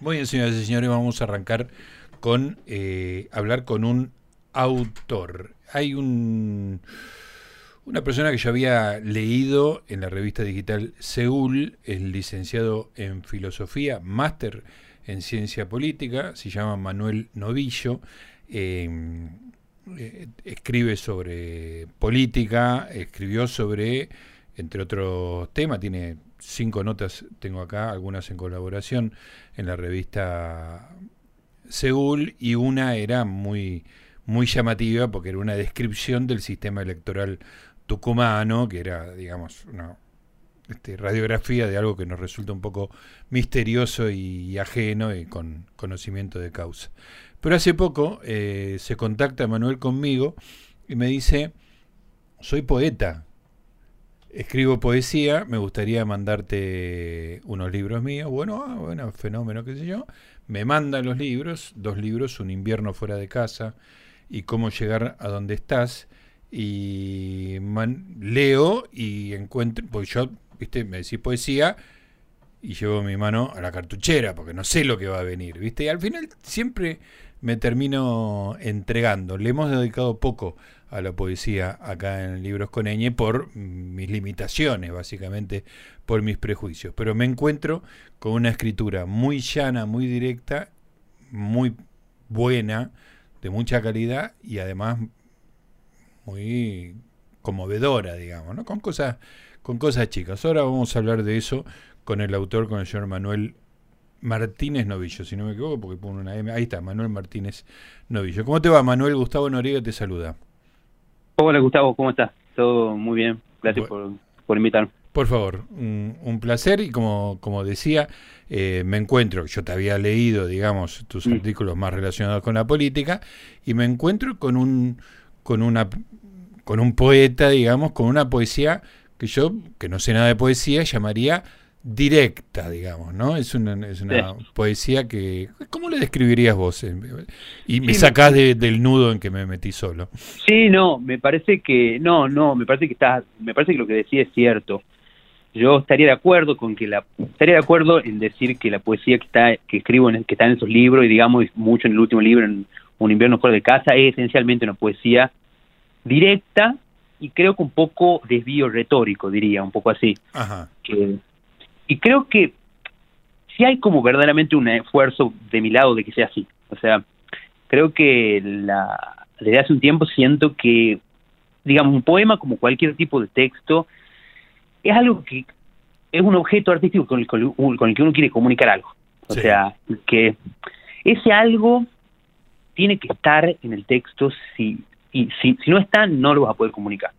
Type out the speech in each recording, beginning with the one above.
Muy bien, señoras y señores, vamos a arrancar con eh, hablar con un autor. Hay un una persona que yo había leído en la revista digital Seúl, es licenciado en filosofía, máster en ciencia política, se llama Manuel Novillo. Em, eh, escribe sobre política, escribió sobre, entre otros temas, tiene cinco notas, tengo acá, algunas en colaboración en la revista Seúl, y una era muy, muy llamativa porque era una descripción del sistema electoral tucumano, que era, digamos, una este, radiografía de algo que nos resulta un poco misterioso y, ajeno y con conocimiento de causa. Pero hace poco eh, se contacta Manuel conmigo y me dice, soy poeta, escribo poesía, me gustaría mandarte unos libros míos. Bueno, ah, bueno, fenómeno, qué sé yo. Me manda los libros, dos libros, Un invierno fuera de casa y Cómo llegar a donde estás. Y leo y encuentro, pues yo, viste, me decís poesía y llevo mi mano a la cartuchera porque no sé lo que va a venir, viste. Y al final siempre me termino entregando. Le hemos dedicado poco a la poesía acá en Libros con Eñe por mis limitaciones, básicamente por mis prejuicios. Pero me encuentro con una escritura muy llana, muy directa, muy buena, de mucha calidad y además muy conmovedora, digamos, ¿no? Con cosas, con cosas chicas. Ahora vamos a hablar de eso con el autor, con el señor Manuel Martínez Novillo, si no me equivoco, porque pone una M. Ahí está, Manuel Martínez Novillo. ¿Cómo te va, Manuel? Gustavo Noriega te saluda. Hola, Gustavo, ¿cómo estás? Todo muy bien. Gracias por, por invitarme. Por favor, un, placer y como, como decía, eh, me encuentro, yo te había leído, digamos, tus mm. artículos más relacionados con la política y me encuentro con un, con una, con un poeta, digamos, con una poesía que yo, que no sé nada de poesía, llamaría directa, digamos, ¿no? Es una, es una poesía que... ¿Cómo le describirías vos? Y me sacás del nudo en que me metí solo. Sí, no, me parece que... No, no, me parece que está, me parece que lo que decía es cierto. Yo estaría de acuerdo con que la... Estaría de acuerdo en decir que la poesía que, está, que escribo, en, que está en esos libros, y digamos mucho en el último libro, en Un invierno fuera de casa, es esencialmente una poesía directa y creo que un poco desvío retórico, diría, un poco así. Ajá. Que, y creo que si hay como verdaderamente un esfuerzo de mi lado de que sea así. O sea, creo que la, desde hace un tiempo siento que, digamos, un poema como cualquier tipo de texto es algo que es un objeto artístico con el, con el que uno quiere comunicar algo. O sea, que ese algo tiene que estar en el texto si, y si, si no está, no lo vas a poder comunicar.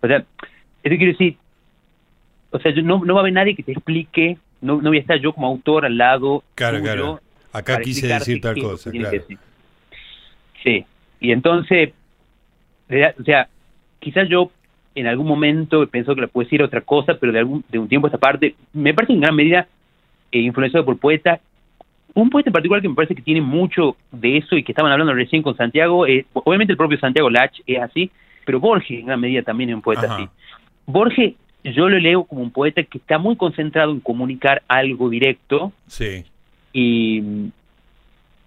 O sea, eso quiere decir, o sea, no, no va a haber nadie que te explique, no, no voy a estar yo como autor al lado. Claro, claro. Acá quise decir tal cosa, claro. Sí, y entonces, o sea, quizás yo en algún momento pensó que la poesía era otra cosa, pero de, algún, de un tiempo a esta parte, me parece en gran medida eh, influenciado por poetas. Un poeta en particular que me parece que tiene mucho de eso y que estaban hablando recién con Santiago, eh, obviamente el propio Santiago Lach es así, pero Borges en gran medida también es un poeta así. Borges yo lo leo como un poeta que está muy concentrado en comunicar algo directo sí. y,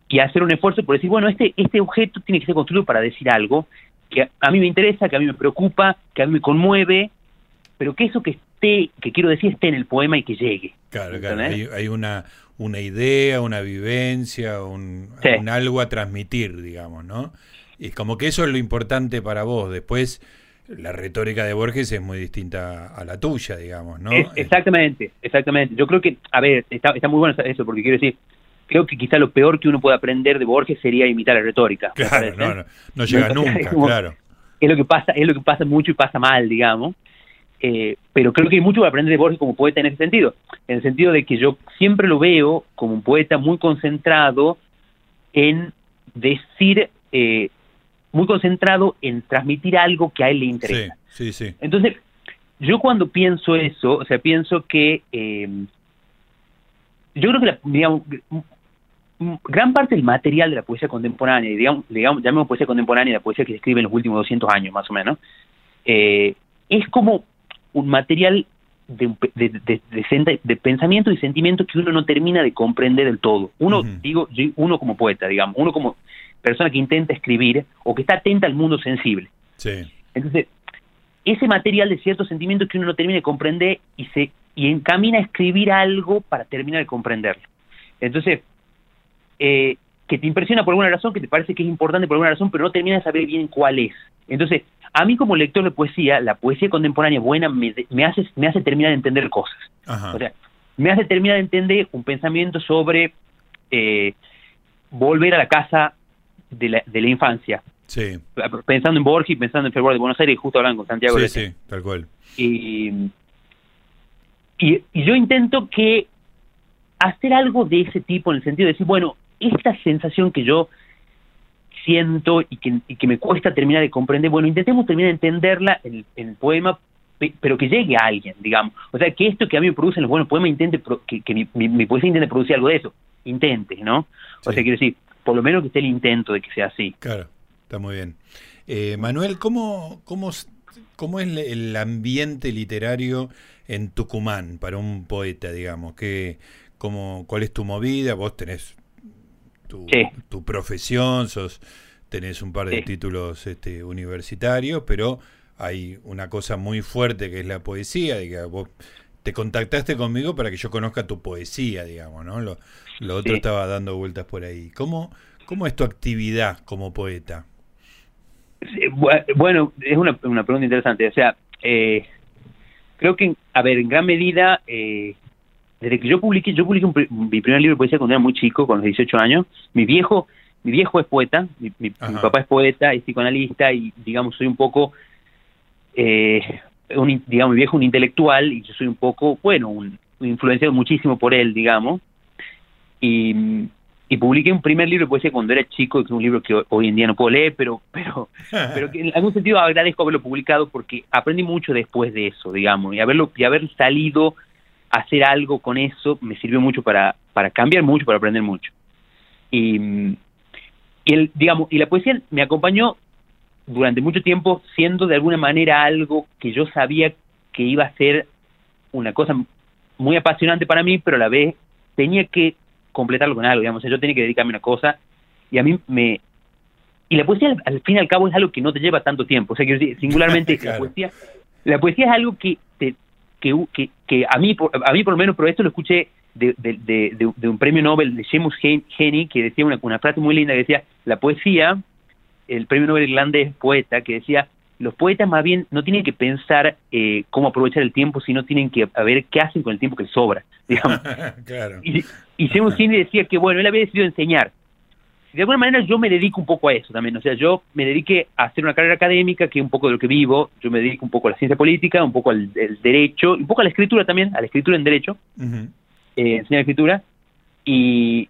y hacer un esfuerzo por decir, bueno, este, este objeto tiene que ser construido para decir algo que a mí me interesa, que a mí me preocupa, que a mí me conmueve, pero que eso que esté, que quiero decir, esté en el poema y que llegue. Claro, claro, hay, una, una idea, una vivencia, un, un algo a transmitir, digamos, ¿no? Y como que eso es lo importante para vos. Después la retórica de Borges es muy distinta a la tuya, digamos, ¿no? exactamente, exactamente. Yo creo que, a ver, está, está muy bueno eso, porque quiero decir, creo que quizá lo peor que uno puede aprender de Borges sería imitar la retórica. Claro, no, no, no, llega nunca, claro. Es lo que pasa, es lo que pasa mucho y pasa mal, digamos. Eh, pero creo que hay mucho que aprender de Borges como poeta en ese sentido, en el sentido de que yo siempre lo veo como un poeta muy concentrado en decir eh, muy concentrado en transmitir algo que a él le interesa. Sí, sí, sí. Entonces, yo cuando pienso eso, o sea, pienso que eh, yo creo que, la, digamos, gran parte del material de la poesía contemporánea, digamos, digamos, llamemos poesía contemporánea, la poesía que se escribe en los últimos 200 años más o menos, eh, es como un material de, de, de, pensamiento y sentimiento que uno no termina de comprender del todo. Uno, digo, uno como poeta, digamos, uno como persona que intenta escribir o que está atenta al mundo sensible. Sí. Entonces, ese material de ciertos sentimientos que uno no termina de comprender y se y encamina a escribir algo para terminar de comprenderlo. Entonces, eh, que te impresiona por alguna razón, que te parece que es importante por alguna razón, pero no terminas de saber bien cuál es. Entonces, a mí como lector de poesía, la poesía contemporánea buena me, hace, me hace terminar de entender cosas. O sea, me hace terminar de entender un pensamiento sobre eh, volver a la casa de la, de la infancia. Sí. Pensando en Borges, pensando en Fervor de Buenos Aires, justo hablando con Santiago. Sí, sí, tal cual. Y, y, y yo intento que hacer algo de ese tipo, en el sentido de decir, bueno, esta sensación que yo siento y que, y que me cuesta terminar de comprender, bueno, intentemos terminar de entenderla en, el poema, pero que llegue a alguien, digamos. O sea, que esto que a mí me produce en los buenos poemas, intente que, que mi, mi, poesía intente producir algo de eso. Intente, ¿no? O sea, quiero decir, por lo menos que esté el intento de que sea así. Claro, está muy bien. Eh, Manuel, ¿cómo, cómo, ¿cómo es el ambiente literario en Tucumán para un poeta, digamos? ¿Qué, cómo, ¿Cuál es tu movida? Vos tenés tu, profesión, sos, tenés un par de títulos este, universitarios, pero hay una cosa muy fuerte que es la poesía, digamos, vos te contactaste conmigo para que yo conozca tu poesía, digamos, ¿no? Lo, otro estaba dando vueltas por ahí. ¿Cómo, ¿Cómo es tu actividad como poeta? bueno, es una, una pregunta interesante. O sea, eh, creo que, a ver, en gran medida, eh, desde que yo publiqué, yo publiqué mi primer libro de poesía cuando era muy chico, con los 18 años. Mi viejo, mi viejo es poeta, mi, papá es poeta, es psicoanalista y, digamos, soy un poco, eh, un, digamos, mi viejo un intelectual y yo soy un poco, bueno, un, influenciado muchísimo por él, digamos. Y, y publiqué un primer libro de poesía cuando era chico, que es un libro que hoy en día no puedo leer, pero, pero, pero que en algún sentido agradezco haberlo publicado porque aprendí mucho después de eso, digamos, y haberlo, y haber salido hacer algo con eso me sirvió mucho para, para cambiar mucho, para aprender mucho. Y, y, el, digamos, y la poesía me acompañó durante mucho tiempo siendo de alguna manera algo que yo sabía que iba a ser una cosa muy apasionante para mí, pero a la vez tenía que completarlo con algo, digamos, yo tenía que dedicarme a una cosa y a mí me... Y la poesía al, fin y al cabo es algo que no te lleva tanto tiempo, o sea, que singularmente la poesía la poesía es algo que te, que, que, a, mí, a mí por lo menos, pero esto lo escuché de, de, un premio Nobel de Seamus Henny, que decía una, una frase muy linda que decía, la poesía, el premio Nobel irlandés poeta, que decía, los poetas más bien no tienen que pensar eh, cómo aprovechar el tiempo, sino tienen que ver qué hacen con el tiempo que les sobra. Digamos. Y, y Seamus decía que, bueno, él había decidido enseñar, de alguna manera yo me dedico un poco a eso también, o sea, yo me dediqué a hacer una carrera académica, que es un poco de lo que vivo, yo me dedico un poco a la ciencia política, un poco al, derecho, un poco a la escritura también, a la escritura en derecho, eh, enseñar escritura, y,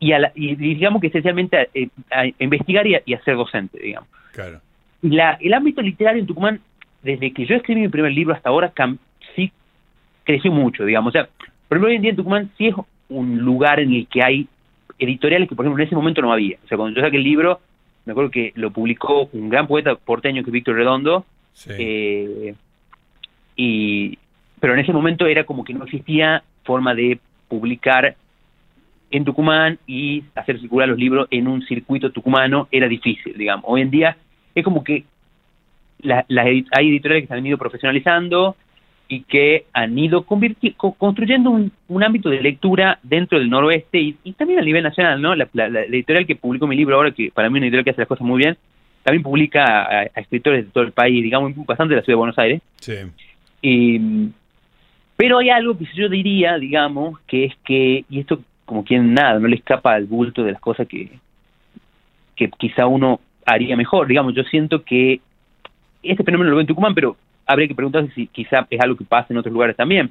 y, a y digamos que esencialmente a, investigar y a, ser docente, digamos. Claro. La, el ámbito literario en Tucumán, desde que yo escribí mi primer libro hasta ahora, sí creció mucho, digamos, o sea, por ejemplo, hoy en día en Tucumán sí es un lugar en el que hay editoriales que, por ejemplo, en ese momento no había. O sea, cuando yo saqué el libro, me acuerdo que lo publicó un gran poeta porteño que es Víctor Redondo. Eh, y, pero en ese momento era como que no existía forma de publicar en Tucumán y hacer circular los libros en un circuito tucumano era difícil, digamos. Hoy en día es como que la, hay editoriales que se han ido profesionalizando y que han ido construyendo un, ámbito de lectura dentro del noroeste y, también a nivel nacional, ¿no? La, editorial que publicó mi libro ahora, que para mí es una editorial que hace las cosas muy bien, también publica a, escritores de todo el país, digamos, bastante de la ciudad de Buenos Aires. Sí. Y, pero hay algo que yo diría, digamos, que es que, y esto como quien nada, no le escapa al bulto de las cosas que, que quizá uno haría mejor. Digamos, yo siento que este fenómeno lo veo en Tucumán, pero habría que preguntarse si quizá es algo que pasa en otros lugares también.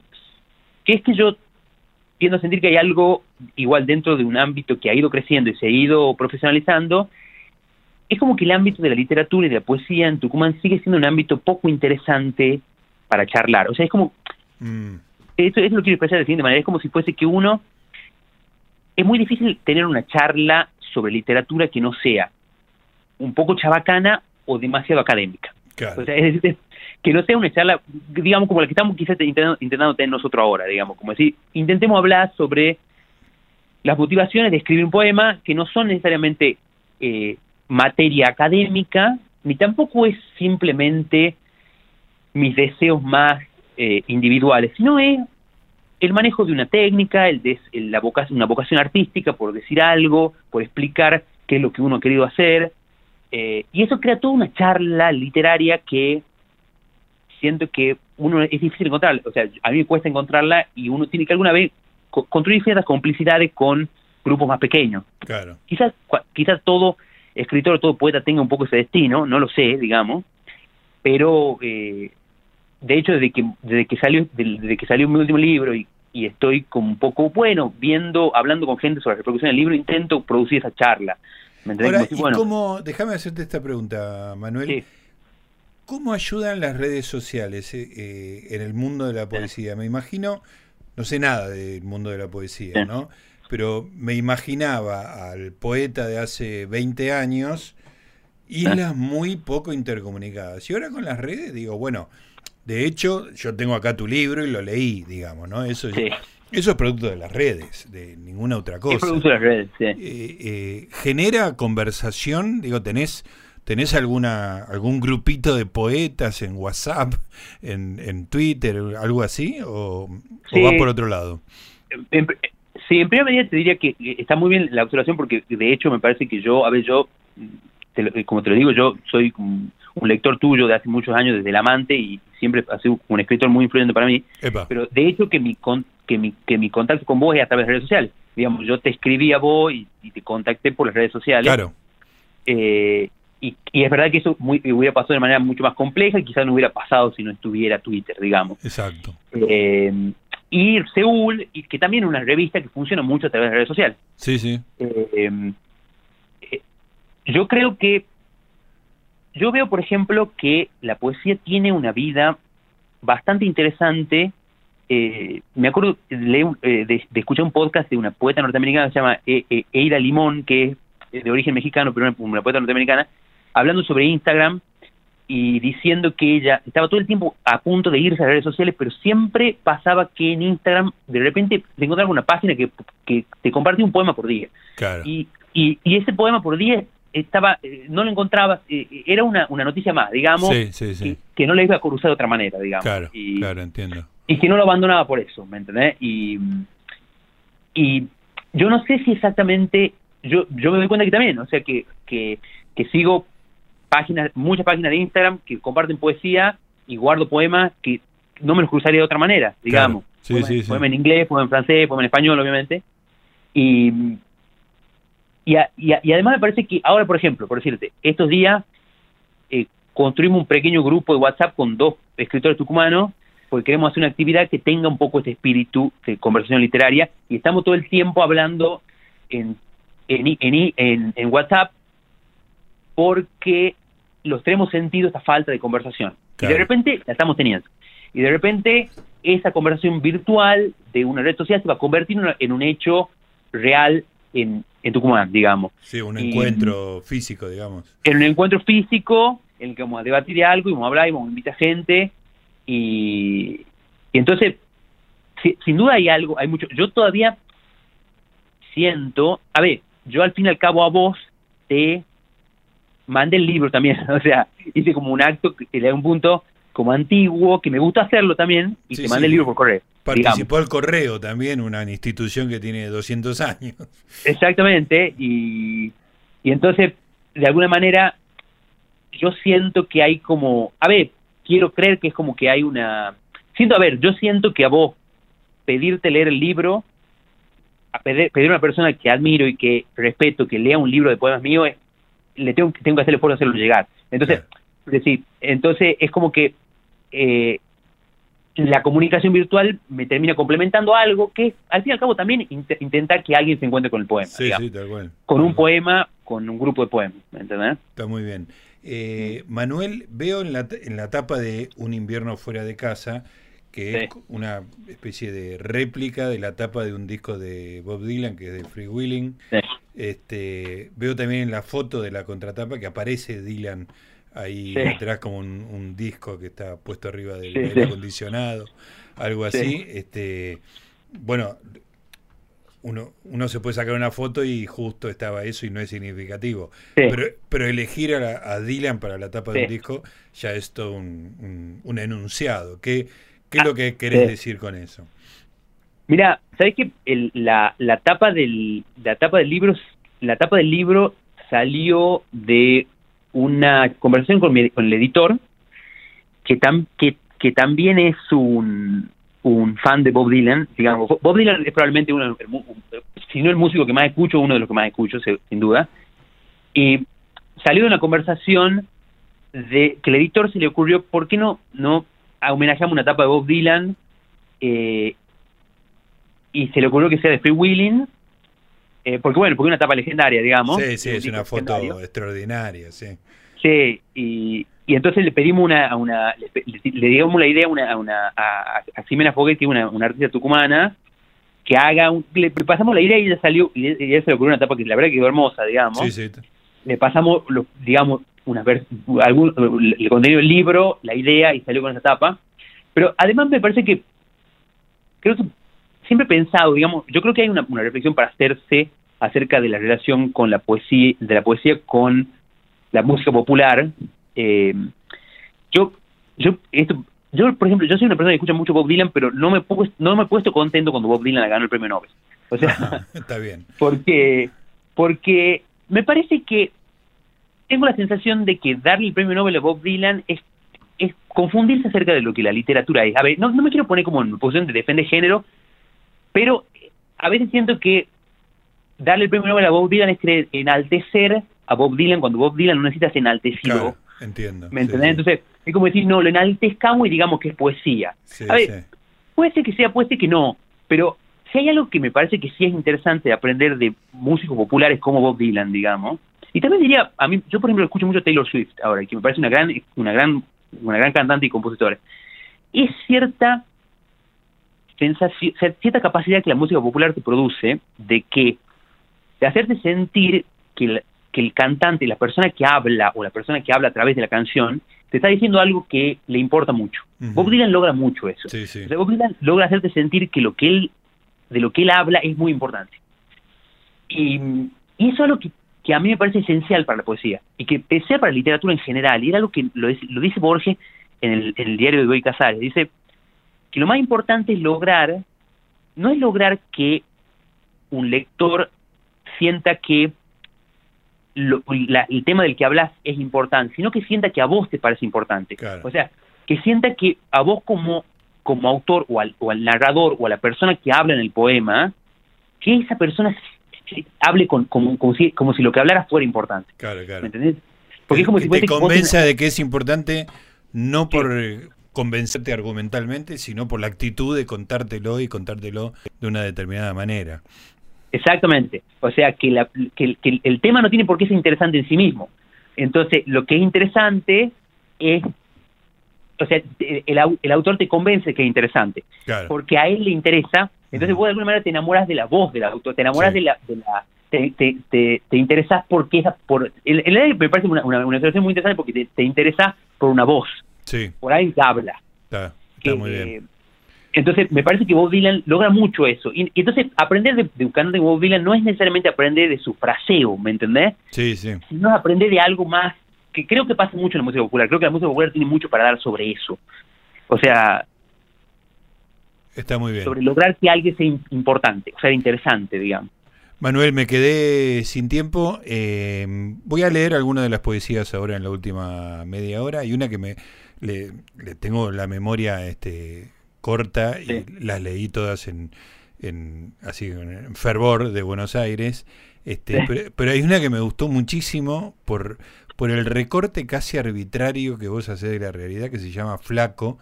Que es que yo tiendo a sentir que hay algo igual dentro de un ámbito que ha ido creciendo y se ha ido profesionalizando. Es como que el ámbito de la literatura y de la poesía en Tucumán sigue siendo un ámbito poco interesante para charlar. O sea, es como... Mm. Eso, lo quiero expresar de la siguiente manera. Es como si fuese que uno... Es muy difícil tener una charla sobre literatura que no sea un poco chabacana o demasiado académica. O sea, es, que no sea una charla, digamos, como la que estamos quizás intentando, intentando tener nosotros ahora, digamos, como decir, intentemos hablar sobre las motivaciones de escribir un poema que no son necesariamente eh, materia académica, ni tampoco es simplemente mis deseos más eh, individuales, sino es el manejo de una técnica, el de, la vocación, una vocación artística, por decir algo, por explicar qué es lo que uno ha querido hacer. Eh, y eso crea toda una charla literaria que siento que uno es difícil encontrarla. O sea, a mí me cuesta encontrarla y uno tiene que alguna vez construir ciertas complicidades con grupos más pequeños. Claro. Quizás, quizás todo escritor, todo poeta tenga un poco ese destino, no lo sé, digamos, pero eh, de hecho desde que desde que salió desde que salió mi último libro y, estoy como un poco bueno viendo hablando con gente sobre la reproducción del libro intento producir esa charla. Cómo, déjame hacerte esta pregunta Manuel. Cómo ayudan las redes sociales eh, eh, en el mundo de la poesía me imagino no sé nada del mundo de la poesía no pero me imaginaba al poeta de hace 20 años islas muy poco intercomunicadas. Y ahora con las redes digo bueno de hecho, yo tengo acá tu libro y lo leí, digamos, ¿no? Eso, eso es producto de las redes, de ninguna otra cosa. Es producto de las redes, sí. Eh, eh, ¿Genera conversación? Digo, ¿tenés, tenés alguna algún grupito de poetas en WhatsApp, en, en Twitter, algo así? ¿O, va por otro lado? sí, en primera medida te diría que está muy bien la observación porque de hecho me parece que yo, a ver, yo, como te lo digo, yo soy un lector tuyo de hace muchos años desde El Amante y siempre ha sido un escritor muy influyente para mí. Pero de hecho que mi, que, mi, que mi contacto con vos es a través de redes sociales. Digamos, yo te escribí a vos y, te contacté por las redes sociales. Claro. Eh, y, es verdad que eso muy, hubiera pasado de manera mucho más compleja y quizás no hubiera pasado si no estuviera Twitter, digamos. Exacto. Eh, y Seúl, y que también es una revista que funciona mucho a través de redes sociales. Sí, sí. Eh, yo creo que yo veo, por ejemplo, que la poesía tiene una vida bastante interesante. Eh, me acuerdo de, eh, de, escuchar un podcast de una poeta norteamericana que se llama e, Eira Limón, que es de origen mexicano, pero una, poeta norteamericana, hablando sobre Instagram y diciendo que ella estaba todo el tiempo a punto de irse a las redes sociales, pero siempre pasaba que en Instagram de repente te encontraba una página que, que te compartía un poema por día. Y, y, y, ese poema por día estaba eh, no lo encontraba, eh, era una, una noticia más, digamos, Que, no le iba a cruzar de otra manera, digamos. Claro, y, claro, entiendo. Y que no lo abandonaba por eso, ¿me entendés? Y, y yo no sé si exactamente, yo yo me doy cuenta que también, o sea, que, que, que sigo páginas, muchas páginas de Instagram que comparten poesía y guardo poemas que no me los cruzaría de otra manera, digamos. Sí, sí, poemas en inglés, poemas en francés, poemas en español, obviamente. Y, y, y, además me parece que ahora, por ejemplo, por decirte, estos días eh, construimos un pequeño grupo de WhatsApp con dos escritores tucumanos porque queremos hacer una actividad que tenga un poco este espíritu de conversación literaria y estamos todo el tiempo hablando en, en, en, en WhatsApp porque los tenemos sentido esta falta de conversación. Y de repente la estamos teniendo. Y de repente esa conversación virtual de una red social se va a convertir en un hecho real en, en Tucumán, digamos. Sí, un encuentro físico, digamos. En un encuentro físico, en el que vamos a debatir de algo y vamos a hablar y vamos a invitar gente. Y, entonces, sin duda hay algo, hay mucho. Yo todavía siento, a ver, yo al fin y al cabo a vos te mandé el libro también, o sea, hice como un acto que le da un punto como antiguo, que me gusta hacerlo también, y te mandé el libro por correo. Participó el correo también, una institución que tiene 200 años. Exactamente, y, y entonces, de alguna manera, yo siento que hay como, a ver, quiero creer que es como que hay una, siento, a ver, yo siento que a vos pedirte leer el libro, a pedir, pedir a una persona que admiro y que respeto, que lea un libro de poemas míos, le tengo, tengo que hacer el esfuerzo de hacerlo llegar. Entonces, decir, entonces es como que eh, la comunicación virtual me termina complementando algo que al fin y al cabo también intentar que alguien se encuentre con el poema. Sí, sí, tal cual. Con un poema, con un grupo de poemas, ¿entendés? Está muy bien. Eh, Manuel, veo en la, en la tapa de Un invierno fuera de casa que es una especie de réplica de la tapa de un disco de Bob Dylan, que es de Free Willing. Este, veo también en la foto de la contratapa que aparece Dylan ahí Sí. atrás como un, un disco que está puesto arriba del Sí, aire sí. acondicionado, algo así. Este, bueno, uno, uno se puede sacar una foto y justo estaba eso y no es significativo. Pero, pero elegir a, la- a Dylan para la tapa de un Sí. disco ya es todo un, un- un enunciado. ¿Qué, qué es Ah, lo que querés decir con eso? Mira, ¿sabes qué? El- la, la tapa del la tapa del libro la tapa del libro salió de una conversación con, el editor que, tam- que, que también es un, un fan de Bob Dylan, digamos. Bob Dylan es probablemente uno, el si no el músico que más escucho, uno de los que más escucho, sin duda. Y salió de una conversación de que el editor se le ocurrió, ¿por qué no, no homenajeamos una tapa de Bob Dylan? Eh, y se le ocurrió que sea de Free Willing, eh, porque bueno, porque es una tapa legendaria, digamos. Sí, sí, es una foto extraordinaria, sí. Sí, y, y entonces le pedimos una, a una le, le- dimos la idea a una, a, una, a, a Ximena Foguet, que es una, una artista tucumana, que haga un, le pasamos la idea y ella salió, y ella se le ocurrió una tapa que la verdad que quedó hermosa, digamos. Sí, sí. Le pasamos, lo- digamos, unas algún, el contenido del libro, la idea, y salió con esa tapa. Pero además me parece que, creo que siempre he pensado, digamos, yo creo que hay una, una reflexión para hacerse acerca de la relación con la poesía, de la poesía con la música popular. Eh, yo, yo, esto, yo, por ejemplo, yo soy una persona que escucha mucho Bob Dylan, pero no me, pongo- no me he puesto contento cuando Bob Dylan ganó el premio Nobel. O sea, Está bien. porque, porque me parece que tengo la sensación de que darle el premio Nobel a Bob Dylan es, es confundirse acerca de lo que la literatura es. A ver, no, no me quiero poner como en posición de defender género, pero a veces siento que darle el premio Nobel a Bob Dylan es querer enaltecer a Bob Dylan cuando Bob Dylan no necesita ser enaltecido. Claro, entiendo. ¿Me sí, entendés? sí. Entonces, es como decir, no, lo enaltezcamos y digamos que es poesía. Sí, a ver, sí. Puede ser que sea, puede ser que no, pero si hay algo que me parece que sí es interesante aprender de músicos populares como Bob Dylan, digamos, y también diría, a mí, yo por ejemplo escucho mucho Taylor Swift ahora, que me parece una gran, una gran, una gran cantante y compositora, es cierta sensación, cierta capacidad que la música popular te produce de que, de hacerte sentir que el, que el cantante, la persona que habla o la persona que habla a través de la canción, te está diciendo algo que le importa mucho. Ujú. Bob Dylan logra mucho eso. Sí, sí. O sea, Bob Dylan logra hacerte sentir que lo que él, de lo que él habla es muy importante. Y, y eso es algo que, que a mí me parece esencial para la poesía, y que sea para la literatura en general, y era algo que lo, dice- lo dice Borges en el, en el diario de Goy Casares, dice que lo más importante es lograr, no es lograr que un lector sienta que lo- la- el tema del que hablas es importante, sino que sienta que a vos te parece importante. Claro. O sea, que sienta que a vos como, como autor o al, o al narrador o a la persona que habla en el poema, que esa persona hable con, como, como, si, como si lo que hablara fuera importante. Claro, claro. ¿Me entendés? Porque es como si te convenza de que es importante no por convencerte argumentalmente, sino por la actitud de contártelo y contártelo de una determinada manera. Exactamente. O sea, que, la, que, el- que el- el tema no tiene por qué ser interesante en sí mismo. Entonces, lo que es interesante es, o sea, el, el au- el autor te convence que es interesante, Claro. porque a él le interesa, entonces vos de alguna manera te enamoras de la voz del autor, te enamoras Sí. de la... De la te, te, te, te interesas porque esa por el, el- me parece una, una, una situación muy interesante porque te, te interesa por una voz Sí, por que habla está, está que, muy bien. eh, entonces, me parece que Bob Dylan logra mucho eso. Y, y entonces, aprender de, de un cantante como Bob Dylan no es necesariamente aprender de su fraseo, ¿me entendés? Sí, sí. Sino aprender de algo más que creo que pasa mucho en la música popular. Creo que la música popular tiene mucho para dar sobre eso. O sea, Está muy bien. sobre lograr que alguien sea im- importante, o sea, interesante, digamos. Manuel, me quedé sin tiempo. eh, voy a leer algunas de las poesías ahora en la última media hora. Y una que me le, le tengo la memoria este, corta y las leí todas en, en así en fervor de Buenos Aires. Este, Sí. pero, pero hay una que me gustó muchísimo por, por el recorte casi arbitrario que vos hacés de la realidad, que se llama Flaco.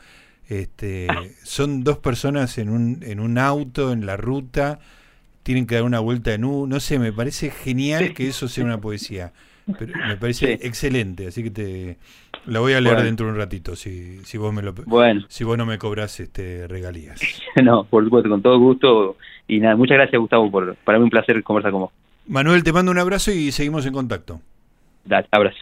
Este, son dos personas en un, en un auto, en la ruta, tienen que dar una vuelta en U, no sé, me parece genial Sí. que eso sea una poesía. Pero me parece Sí. excelente, así que te la voy a leer Bueno. dentro de un ratito, si, si vos me lo Bueno, si vos no me cobras este regalías. no, por supuesto, con todo gusto. Y nada, muchas gracias, Gustavo, por para mí un placer conversar con vos. Manuel, te mando un abrazo y seguimos en contacto. Dale, abrazo.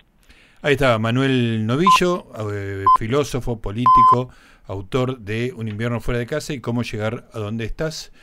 Ahí estaba Manuel Novillo, eh, filósofo, político, autor de Un invierno fuera de casa y cómo llegar a donde estás.